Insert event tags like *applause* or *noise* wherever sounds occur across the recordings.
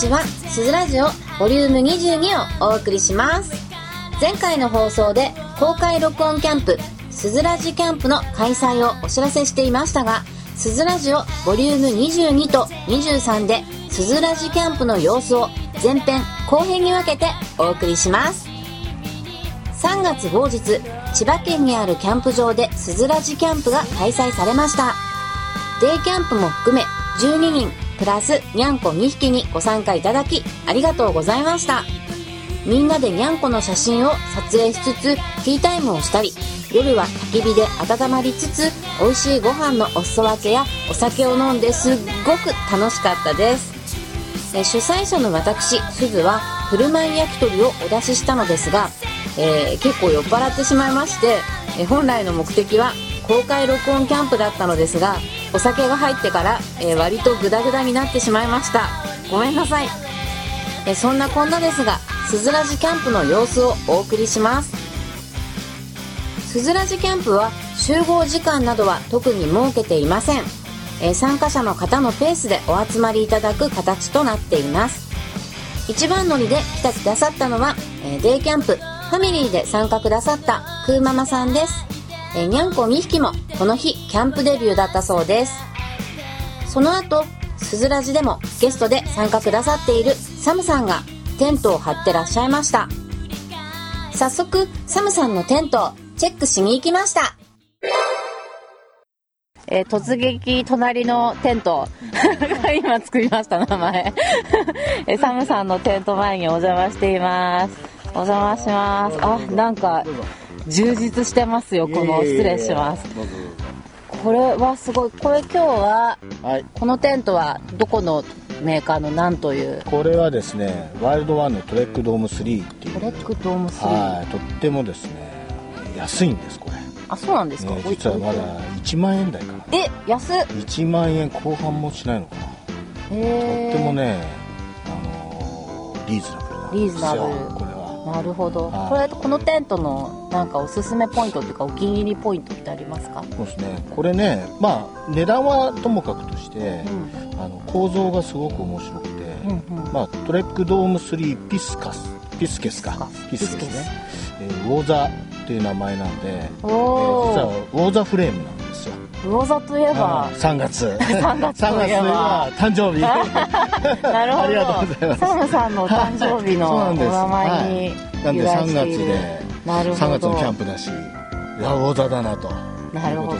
ちはすずラジオボリューム22をお送りします。前回の放送で公開録音キャンプすずラジキャンプの開催をお知らせしていましたがすずラジオボリューム22と23ですずラジキャンプの様子を前編後編に分けてお送りします。3月某日千葉県にあるキャンプ場でスズラジキャンプが開催されました。デイキャンプも含め12人プラスにゃんこ2匹にご参加いただきありがとうございました。みんなでにゃんこの写真を撮影しつつティータイムをしたり夜は焚き火で温まりつつ美味しいご飯のお裾分けやお酒を飲んですっごく楽しかったです。主催者の私すずは振る舞い焼き鳥をお出ししたのですが、えー結構酔っ払ってしまいまして、え本来の目的は公開録音キャンプだったのですがお酒が入ってから、えー割とグダグダになってしまいました。ごめんなさい。えそんなこんなですがすずらじキャンプの様子をお送りします。すずらじキャンプは集合時間などは特に設けていません。えー参加者の方のペースでお集まりいただく形となっています。一番乗りで来てくださったのは、えデイキャンプ。ファミリーで参加くださったクーママさんです、えにゃんこ2匹もこの日キャンプデビューだったそうです。その後すずらじでもゲストで参加くださっているサムさんがテントを張ってらっしゃいました。早速サムさんのテントをチェックしに行きました。えー突撃隣のテント *laughs* 今作りました名前。えーサムさんのテント前にお邪魔しています。お邪魔します。あなんか充実してますよ。この失礼しますこれはすごい。これ今日ははい。このテントはどこのメーカーの何という？これはですねワイルドワンのトレックドーム3っていう。トレックドーム3はいとってもですね安いんですこれ、あそうなんですか、ね、実はまだ1万円台かな。え安っ。1万円後半もしないのかな。とへってもねあのーリーズナブルなんですよ。リーズナブルなるほど。はい。これこのテントのなんかおすすめポイントっていうかお気に入りポイントってありますか？そうですね。これねまあ値段はともかくとしてう、ん。あの構造がすごく面白くて、うんうん。まあ、トレックドーム3ピスカスピスケスか。ピスケスね、えーウォーザっていう名前なんで、えーお実はおウォーザフレームなんですよ魚座といえば。あー3月。3月といえば。は誕生日。*laughs* なるほど。ありがとうございます。サムさんの誕生日のお名前になんで由来3月でなるほど。3月のキャンプだしいやウォーザだなと。なるほ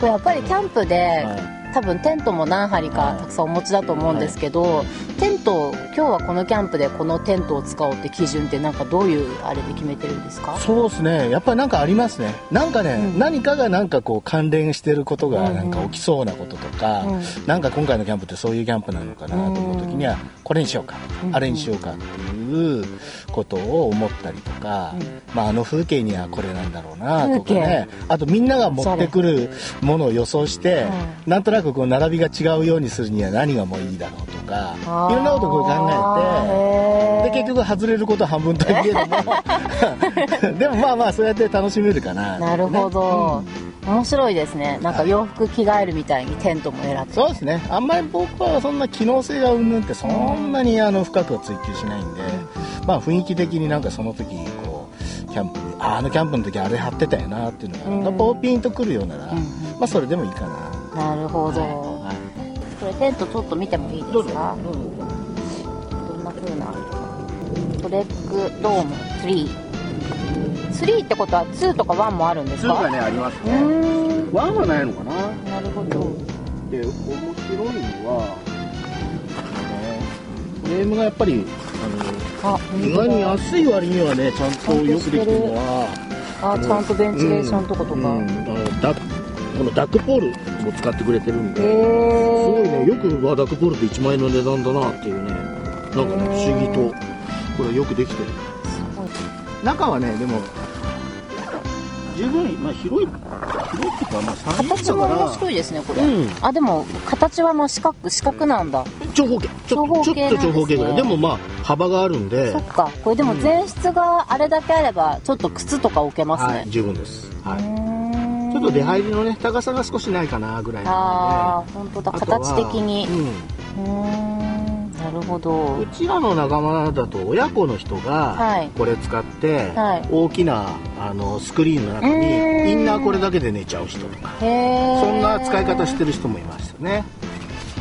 ど。やっぱりキャンプで、はい多分テントも何張りかたくさんお持ちだと思うんですけど、テント今日はこのキャンプでこのテントを使おうって基準ってなんかどういうあれで決めてるんですか？そうですね。やっぱりなんかありますね。なんかね、うん。何かがなんかこう関連してることがうんうんなんか起きそうなこととか、うん。なんか今回のキャンプってそういうキャンプなのかなと思う時にはこれにしようか、うん。あれにしようかっていうことを思ったりとか、うん。まあ、あの風景にはこれなんだろうなとか風ね。あとみんなが持ってくるものを予想して、なんとなくこう並びが違うようにするには何がもういいだろうとかいろんなことを考えて。で結局外れることは半分とはいえども。*laughs* *laughs* でもまあまあそうやって楽しめるかな、なるほど、うん面白いですね。なんか洋服着替えるみたいにテントも選んでそうですね。あんまり僕はそんな機能性がうんぬんってそんなにあの深くは追求しないんで、まあ雰囲気的になんかその時こうキャンプにああのキャンプの時あれ貼ってたよなっていうのが、うん。やっぱピンとくるようなら、うんまあそれでもいいかな、なるほど、はい。これテントちょっと見てもいいですか？どんな風なトレックドーム3 3ってことは2とか1もあるんですか？通がねありますうね。ーん。ワンはないのかな。なるほど。で面白いのはフレームがやっぱりああの意外に安い割にはねちゃんとよくできてるのはあちゃんとベンチレーションとことか、うんうん。あのダこのダックポールも使ってくれてるんへで、えすごいねよくわダックポールって1万円の値段だなっていうねなんかね不思議とこれよくできてる。中はねでも十分、まあ、広い広いっていうか、まあ、3形も面白いですねこれ、うん。あでも形はもう四角四角なんだ。長方形。ちょ長方形ちょっと長方形ぐらいなんですねでもまあ幅があるんで。そっか。これでも前室があれだけあればちょっと靴とか置けますね。はい、十分です、はうー。んい、ちょっと出入りのね高さが少しないかなぐらいなあのあ本当だ。であとは形的にうん。うー。んるほど。うちらの仲間だと親子の人はい。がこれ使ってはい。大きなあのスクリーンの中にインナーこれだけで寝ちゃう人とかそんな使い方してる人もいましたね。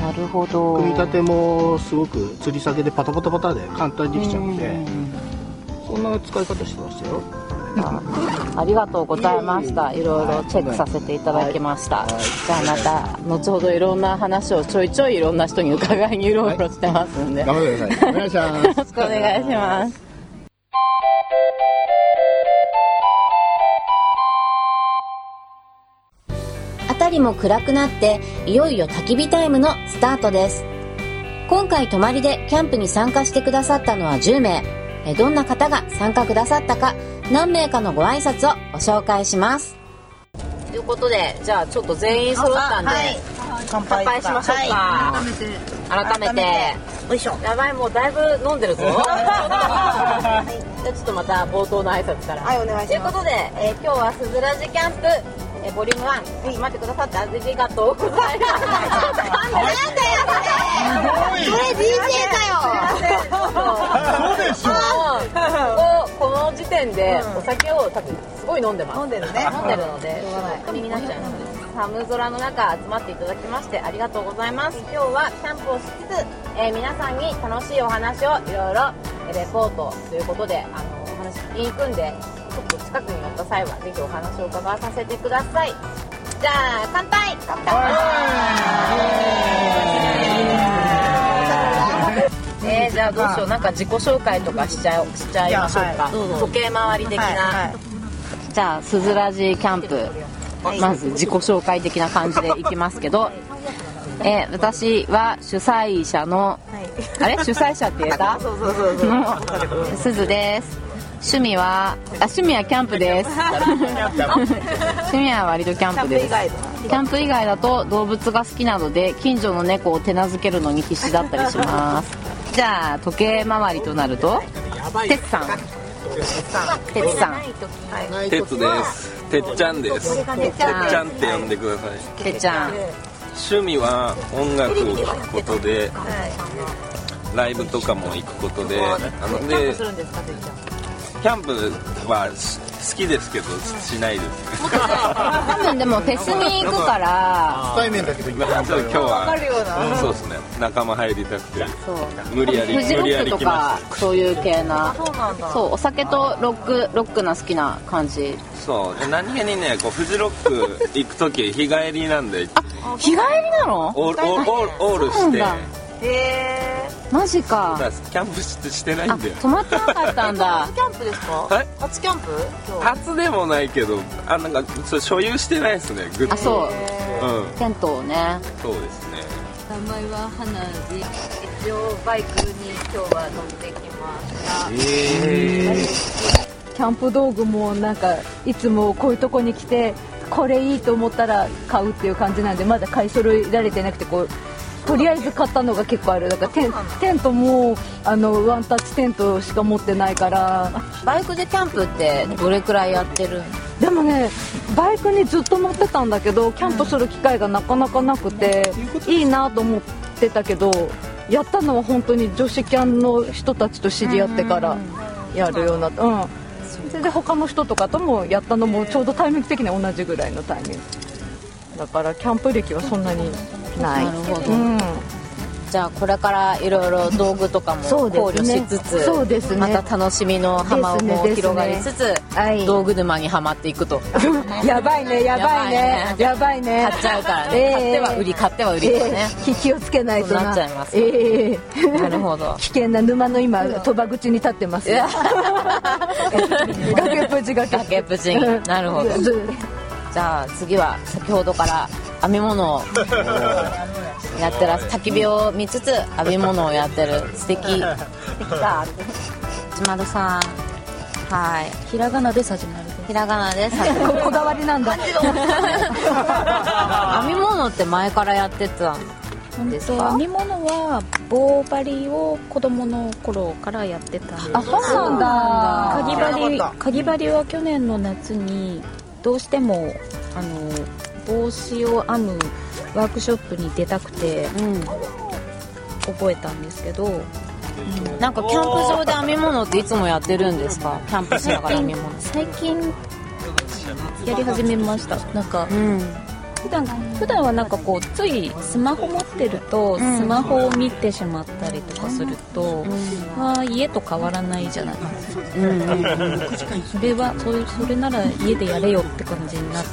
なるほど。組み立てもすごく吊り下げでパタパタパタで簡単にできちゃうんでうん。そんな使い方してましたよあありがとうございました。いろいろチェックさせていただきました、じゃあまた後ほどいろんな話をちょいちょいいろんな人に伺いにいろいろしてますんで、頑張ってください。お願いします。よろしくお願いします。辺りも暗くなっていよいよ焚き火タイムのスタートです。今回泊まりでキャンプに参加してくださったのは10名。えどんな方が参加くださったか何名かのご挨拶をご紹介します。ということでじゃあちょっと全員揃ったんで、乾乾杯しましょうか、改めて。よいしょ。やばいもうだいぶ飲んでるぞ。じゃあちょっとまた冒頭の挨拶から。はいお願いします。ということで、えー今日はすずらじキャンプ、えーボリューム1待ってくださってありがとうございます。なんだよそれ。DJ かよ。そう。でしょ *laughs* 点でお酒を多分すごい飲んでます。飲んでるね。*laughs* 飲んでるので。気になっちゃい。ます寒空の中集まっていただきましてありがとうございます。今日はキャンプをしつつ、えー皆さんに楽しいお話をいろいろレポートということであのお話聞きに行くんでちょっと近くに寄った際はぜひお話を伺わさせてください。じゃあ乾杯ゃあどうしようなんか自己紹介とかしちゃしちゃいましょうか、はい。時計回り的な、はいはい。じゃあすずらじキャンプまず自己紹介的な感じでいきますけど、えー私は主催者の、あれ？主催者って言えた？そうそうそうそう。のすずです。趣味はあ趣味はキャンプです。趣味は割とキャンプです。キャンプ以外だと動物が好きなので近所の猫を手なずけるのに必死だったりしますじゃあ時計回りとなるとてつさん。てつさん。てつです。てっちゃんです。てっちゃん。って呼んでください。てっちゃん。趣味は音楽を聴くことで、ライブとかも行くことで、あので、するんですかてっちゃん。キャンプはし好きですけどしないです。多分でもフェスに行くから。対面だけど今ちょっと今日は、そうですね。仲間入りたくて、無理やりフジロ無理やックとり来まかそういう系な。そうなんだ。そうお酒とロックロックな好きな感じ。そう。で何気にね、こうフジロック行く時日帰りなんで、日帰りなの？オールして、そうなんだへマジかキャンプしてしてないあんだよ。泊まってなかったんだ。*laughs* キャンプですか？はい。初キャンプ？初でもないけどあなんかそう所有してないですねグッズ。あそう。うん。テントをね。そうですね。名前は花で一応バイクに今日は乗ってきました。キャンプ道具もなんかいつもこういうとこに来てこれいいと思ったら買うっていう感じなんでまだ買い揃えられてなくてこうとりあえず買ったのが結構ある。だからテンテントもあのワンタッチテントしか持ってないから。バイクでキャンプってどれくらいやってる？でもねバイクにずっと乗ってたんだけどキャンプする機会がなかなかなくていいなと思ってたけどやったのは本当に女子キャンの人たちと知り合ってからやるようになった。うん。それで他の人とかともやったのもちょうどタイミング的には同じぐらいのタイミング。だからキャンプ歴はそんなにない。なるほど。うん。じゃあこれからいろいろ道具とかも考慮しつつそうですね。また楽しみの幅ですねも広がりつつ、はい。道具沼にはまっていくと。*laughs* やばいねやばいね。やばいね。買っちゃうからね、ええ。買っては売り買っては売りとかね、ええ。気をつけないとな。っちゃいます。ええ。なるほど。*laughs* 危険な沼の今鳥羽口に立ってます。*laughs* 崖っぷち崖崖っぷちに。なるほど。ずじゃあ次は先ほどから編み物をやってらっ焚き火を見つつ編み物をやってる。素敵。素敵だ内丸さん。はい。ひらがなで始まるひらがなですここだわりなんだ。*laughs* 編み物って前からやってたんですか？編み物は棒針を子供の頃からやってたあそうなんだ。かぎ針かぎ針は去年の夏にどうしてもあの帽子を編むワークショップに出たくてうん。覚えたんですけどなんかキャンプ場で編み物っていつもやってるんですか？キャンプしながら編み物。最近やり始めました。なんかうん。普段普段はなんかこうついスマホ持ってるとん。スマホを見てしまったりとかすると、まあ家と変わらないじゃない。うんうん *laughs* それはそういうそれなら家でやれよって感じになって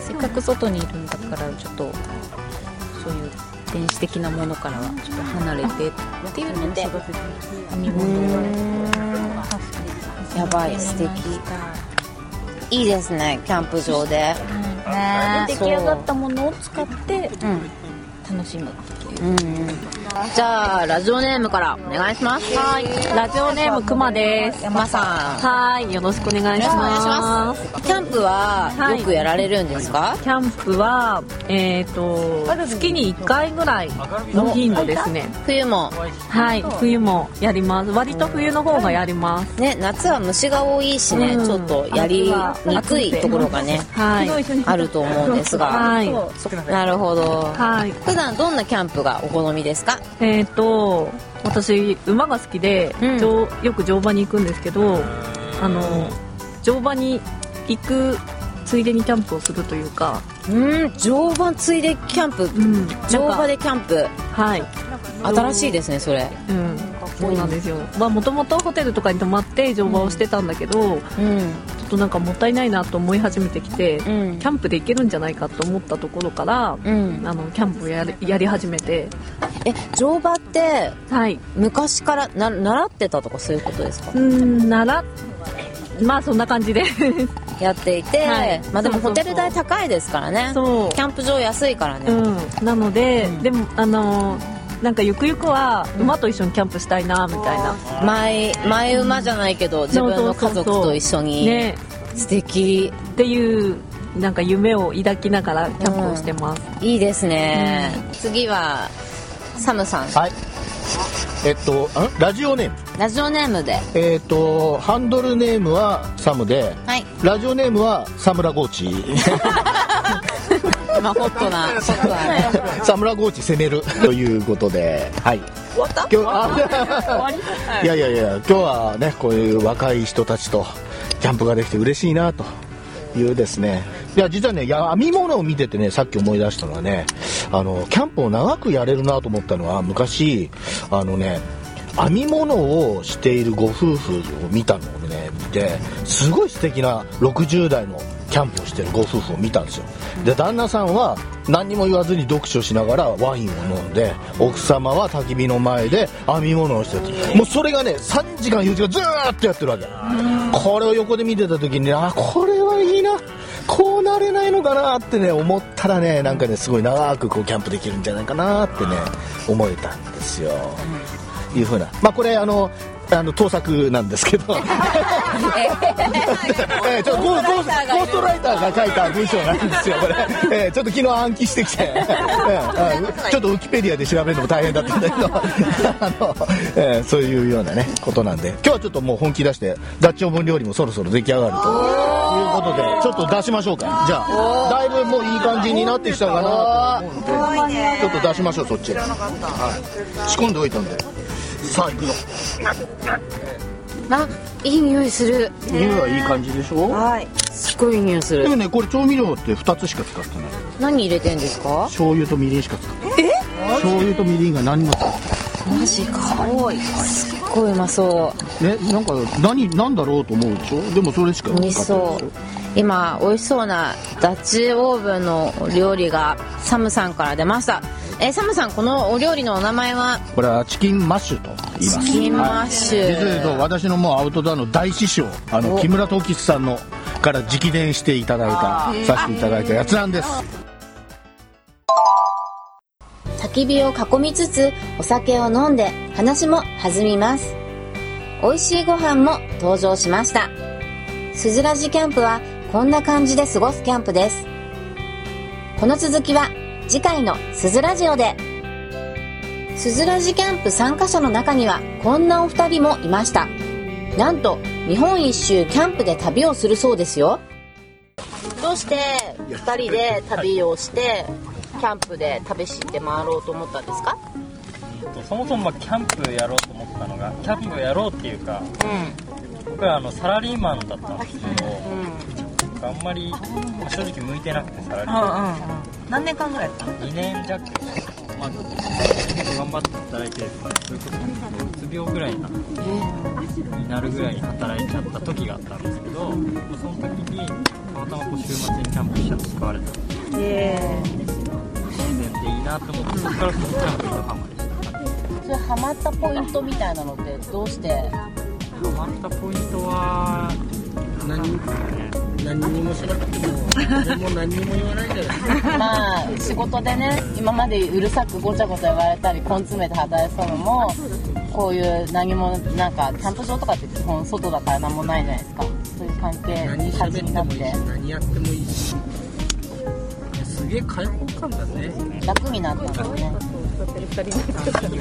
せっかく外にいるんだからちょっとそういう電子的なものからはちょっと離れてっていうので編み物を。やばい素敵。いいですねキャンプ場で。ね出来上がったものを使ってうん。楽しむっていう。うんうんじゃあラジオネームからお願いします。はい。ラジオネームくまです。山さん。はい。よろしくお願いしまますすキャンプはよくやられるんですか、キャンプは、えー、と月に1回ぐらいの頻度ですね。冬も。はい。冬もやります。割と冬の方がやります。ね夏は虫が多いしね、うん。ちょっとやりにくいところがねはい。あると思うんですが。はい。なるほど。はい。普段どんなキャンプがお好みですか？えっ、と私馬が好きで、うん。乗よく乗馬に行くんですけどあの乗馬に行くついでにキャンプをするというか、うん乗馬ついでキャンプ。うん、乗馬ででキャンプ。はい。新しいですねそれ。うん。そうなんですよ。まあもともとホテルとかに泊まって乗馬をしてたんだけど、ちょうん。っとなんかもったいないなと思い始めてきて、うん。キャンプで行けるんじゃないかと思ったところから、うん。あのキャンプをやりやり始めて。え乗馬ってはい。昔からな習ってたとかそういうことですか？うんならまあそんな感じで。*laughs* やっていて、はい。まあでもホテル代高いですからね。そう。キャンプ場安いからね、うん、なので、うん。でもあのーなんかゆくゆくは馬と一緒にキャンプしたいなみたいな、前前馬じゃないけど自分の家族と一緒にね。素敵。っていうなんか夢を抱きながらキャンプをしてます、いいですね、次はサムさん。はい。えっとあラジオネーム。ラジオネームで。えっとハンドルネームはサムではい。ラジオネームはサムラゴーチ *laughs* 今ホットなホットなねサムラゴーチ攻める。*laughs* ということで。はい。終わった？今日あいやいやいや今日はねこういう若い人たちとキャンプができて嬉しいなというですね。いや実はねいや編み物を見ててねさっき思い出したのはねあのキャンプを長くやれるなと思ったのは昔あのね編み物をしているご夫婦を見たのをね見てすごい素敵な60代のキャンプをしてるご夫婦を見たんですよ。で旦那さんは何にも言わずに読書しながらワインを飲んで奥様は焚き火の前で編み物をしてるもうそれがね3時間4時間ずーっとやってるわけ。これを横で見てた時にねあこれはいいな。こうなれないのかなってね思ったらねなんかねすごい長くこうキャンプできるんじゃないかなってね思えたんですよ、いうふうな。まあこれあのあの盗作なんですけど。えー。ちょっとゴースゴーストライターが書いた文章なんですよこれ、えーちょっと昨日暗記してきて、*laughs* えーうんちょっとウィキペディアで調べるのも大変だったんだけど。あの、えーそういうようなねことなんで。今日はちょっともう本気出してダッチオーブン料理もそろそろ出来上がるということでちょっと出しましょうか。じゃあだいぶもういい感じになってきたかなと思うんで。ちょっと出しましょうそっち。へ、はい、仕込んでおいたんでさあ行くよあいい匂いする。匂いはいい感じでしょ？すごいいい匂いする。でもねこれ調味料って2つしか使ってない。何入れてんですか？醤油とみりんしか使ってない。醤油とみりんが何も使ってマジか。すっごいうまそう。ないねなんか何何だろうと思うでしょ？でもそれしか使ってない美味しそう今美味しそうなダッチオーブンのお料理がサムさんから出ましたえサムさんこのお料理のお名前は？これはチキンマッシュと言います。チキンマッシュ。はい。実を言うと私のもうアウトドアの大師匠あのお。木村東吉さんのから直伝していただいたさせていただいたやつなんです。焚き火を囲みつつお酒を飲んで話も弾みます。美味しいご飯も登場しました。すずらじキャンプはこんな感じで過ごすキャンプです。この続きは次回のすずラジオで。すずらじキャンプ参加者の中にはこんなお二人もいました。なんと日本一周キャンプで旅をするそうですよ。どうして二人で旅をしてキャンプで旅して回ろうと思ったんですか？そもそもまあキャンプやろうと思ったのがキャンプやろうっていうか僕はあのサラリーマンだったんですけど、あんまりまあ正直向いてなくてサラリーマン、何年間ぐらいやった？2年弱まあ頑張って働いてそれこそうつ病ぐらいになになるぐらいに働いちゃった時があったんですけど、まあその時にたまたまこう週末にキャンプしたの使われたえ自然でいいなと思ってそこからキャンプにハマりしたそれハマったポイントみたいなのってどうして？ハマったポイントは何何にもしなくても誰も何にも言わないんじゃないまあ仕事でね今までうるさくごちゃごちゃ言われたり根詰めて働いてたのもこういう何もなんかキャンプ場とかって基本外だから何もないじゃないですか。そういう関係何感じになっ喋ってもいいして何やってもいいし。すげえ開放感だね。楽になったんですね。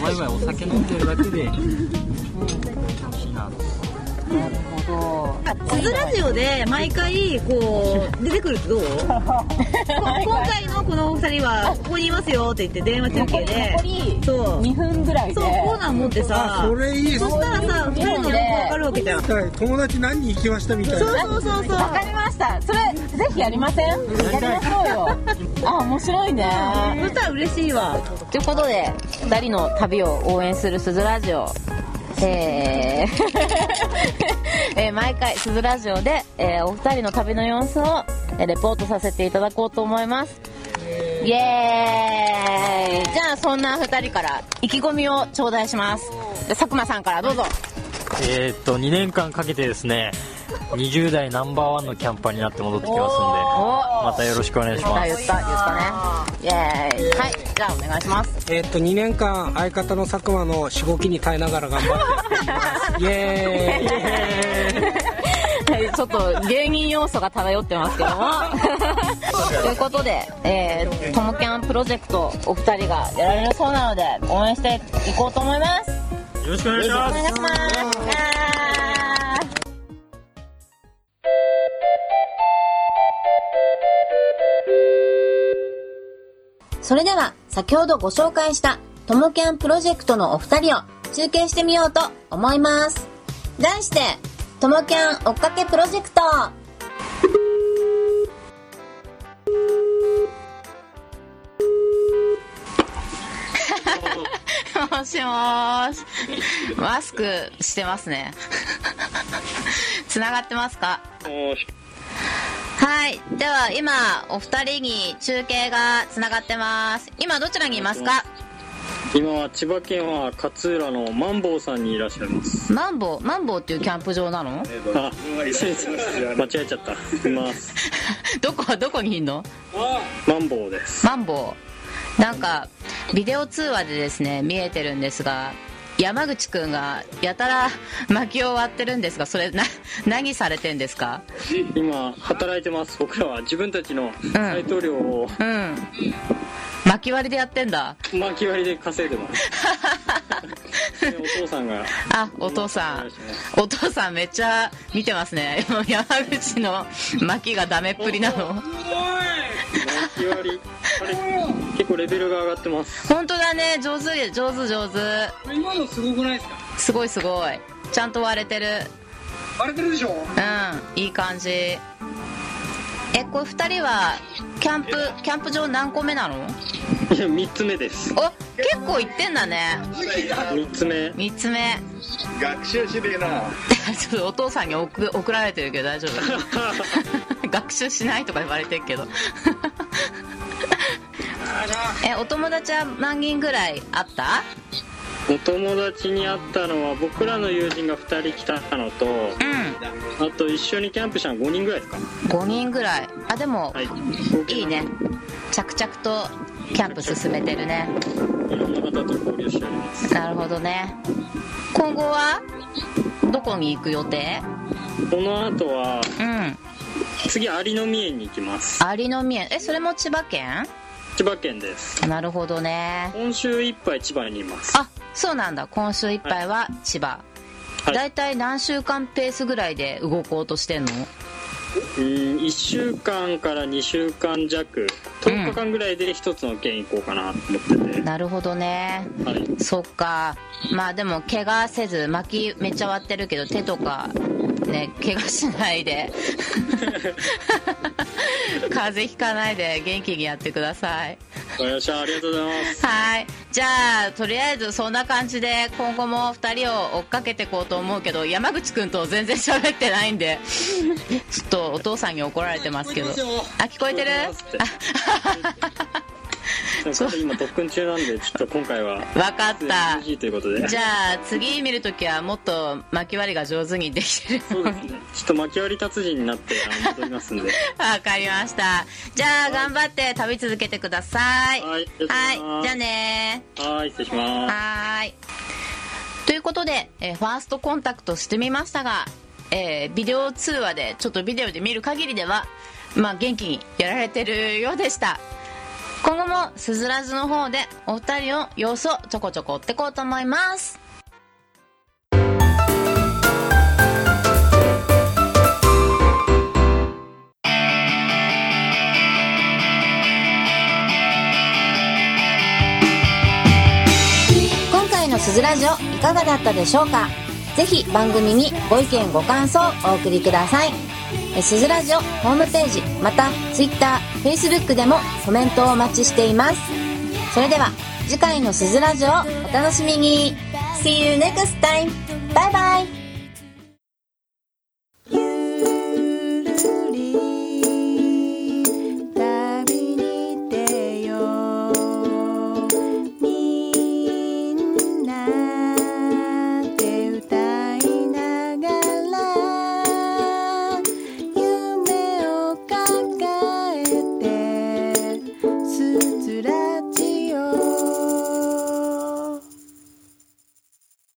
ワイワイお酒飲んでるだけで楽しいなとなるほー、スズラジオで毎回こう出てくるってどう？*laughs* こ今回のこのお二人はここにいますよって言って電話中継で。残りそう。2分ぐらいで。そうコーナー持ってさ。それいい。そしたらさ二人の連絡わかるわけじゃんはい友達何人行きましたみたいそうなそうそうそう。わかりました。それぜひやりません。やりましょうよ。あ面白いね。そしたら嬉しいわ。ということで2人の旅を応援するすずラジオえーえー毎回すずラジオで、えーお二人の旅の様子をえーレポートさせていただこうと思います。イエーイ。じゃあそんな2人から意気込みを頂戴します。で佐久間さんからどうぞ。えーっと2年間かけてですね20代ナンバーワンのキャンパーになって戻ってきますんでおまたよろしくお願いし言ったます言った言ったね。イエーイ。はいじゃあお願いします。えーっと2年間相方の佐久間のしごきに耐えながら頑張っています。*laughs* イエーイ。は *laughs* いちょっと芸人要素が漂ってますけども。*laughs* ということで、えー、トモキャンプロジェクトお二人がやられるそうなので応援していこうと思います。よろしくお願いしますそれでは先ほどご紹介したトモキャンプロジェクトのお二人を中継してみようと思います。題してトモキャン追っかけプロジェクト。*laughs* もしもーし。マスクしてますね。*laughs* つながってますか？はい。では今お二人に中継がつながってます。今どちらにいますか？今は千葉県は勝浦のマンボウさんにいらっしゃいます。マンボウ？マンボウっていうキャンプ場なの？あ *laughs* 間違えちゃった。います。*laughs* どこどこにいんの？マンボウです。マンボウ。なんかビデオ通話でですね見えてるんですが山口くんがやたら薪を割ってるんですがそれな *laughs* 何されてんですか？今働いてます。僕らは自分たちの配当料を。うん。薪割りでやってんだ。巻き割りで稼いでます。で *laughs* お父さんが。あお父さん。お父さん。めっちゃ見てますね。*laughs* 山口の薪がダメっぷりなの。巻き割りあれ結構レベルが上がってます。本当だね。上手上手上手。今のすごくないですか？すごいすごい。ちゃんと割れてる。割れてるでしょ？うんいい感じ。えこれ2人はキャンプキャンプ場何個目なの？いや3つ目です。お結構行ってんだね。3つ目。3つ目。学習しねえな。*laughs* ちょっとお父さんに送送られてるけど大丈夫？*laughs* 学習しないとか言われてるけど。*laughs* えお友達は何人ぐらいあった？お友達に会ったのは僕らの友人が2人来たのとうん。あと一緒にキャンプしたの5人ぐらいですか5人ぐらい。あでも、はい。いいね。着々とキャンプ進めてるね。いろんな方と交流しております。なるほどね。今後はどこに行く予定？この後はうん次有野三重に行きます。有野三重。えそれも千葉県？千葉県です。なるほどね。今週いっぱい千葉にいます。あそうなんだ。今週いっぱいは千葉、はい。だい。たい何週間ペースぐらいで動こうとしてんの？うん1週間から2週間弱10日間ぐらいで一つの県行こうかなと思ってて、なるほどね、そっか。まあでも怪我せず巻きめっちゃ割ってるけど手とかね怪我しないで。*laughs* *laughs* 風邪ひかないで元気にやってください。わかりましたありがとうございます。はいじゃあとりあえずそんな感じで今後も2人を追っかけていこうと思うけど山口君と全然喋ってないんで。*laughs* ちょっとお父さんに怒られてますけど。あ聞こえてる？*laughs* *laughs* ちょっと今特訓中なんでちょっと今回は分かった。NG ということで。じゃあ次見るときはもっと巻き割りが上手にできてる。そうですね。ちょっと巻き割り達人になって戻りますんで。*laughs* わかりました。じゃあ頑張って旅続けてください。はいじゃあねはい失礼します。はい。ということで、えーファーストコンタクトしてみましたが、えービデオ通話でちょっとビデオで見る限りではまあ元気にやられてるようでした今後もすずらずの方でお二人の様子をちょこちょこ追ってこうと思います。今回のすずラジオいかがだったでしょうか？ぜひ番組にご意見ご感想をお送りください。すずラジオホームページまた TwitterFacebook でもコメントをお待ちしています。それでは次回のすずラジオをお楽しみに。See you next time! バイバイ